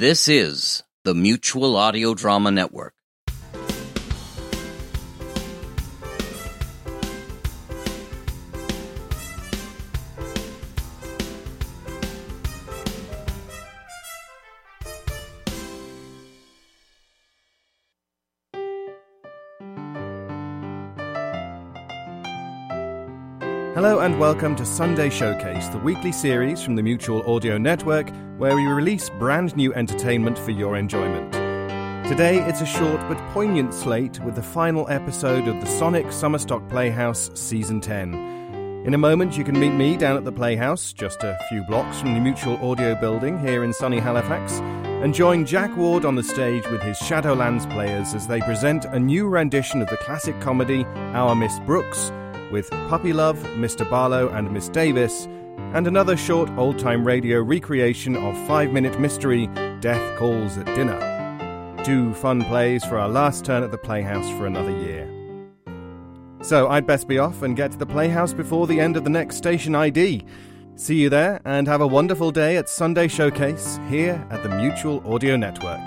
This is the Mutual Audio Drama Network. Hello and welcome to Sunday Showcase, the weekly series from the Mutual Audio Network where we release brand new entertainment for your enjoyment. Today it's a short but poignant slate with the final episode of the Sonic Summerstock Playhouse Season 10. In a moment, you can meet me down at the Playhouse, just a few blocks from the Mutual Audio building here in sunny Halifax, and join Jack Ward on the stage with his Shadowlands players as they present a new rendition of the classic comedy Our Miss Brooks with Puppy Love, Mr. Barlow, and Miss Davis, and another short old time radio recreation of Five Minute Mystery Death Calls at Dinner. Two fun plays for our last turn at the Playhouse for another year. So I'd best be off and get to the Playhouse before the end of the next station ID. See you there and have a wonderful day at Sunday Showcase here at the Mutual Audio Network.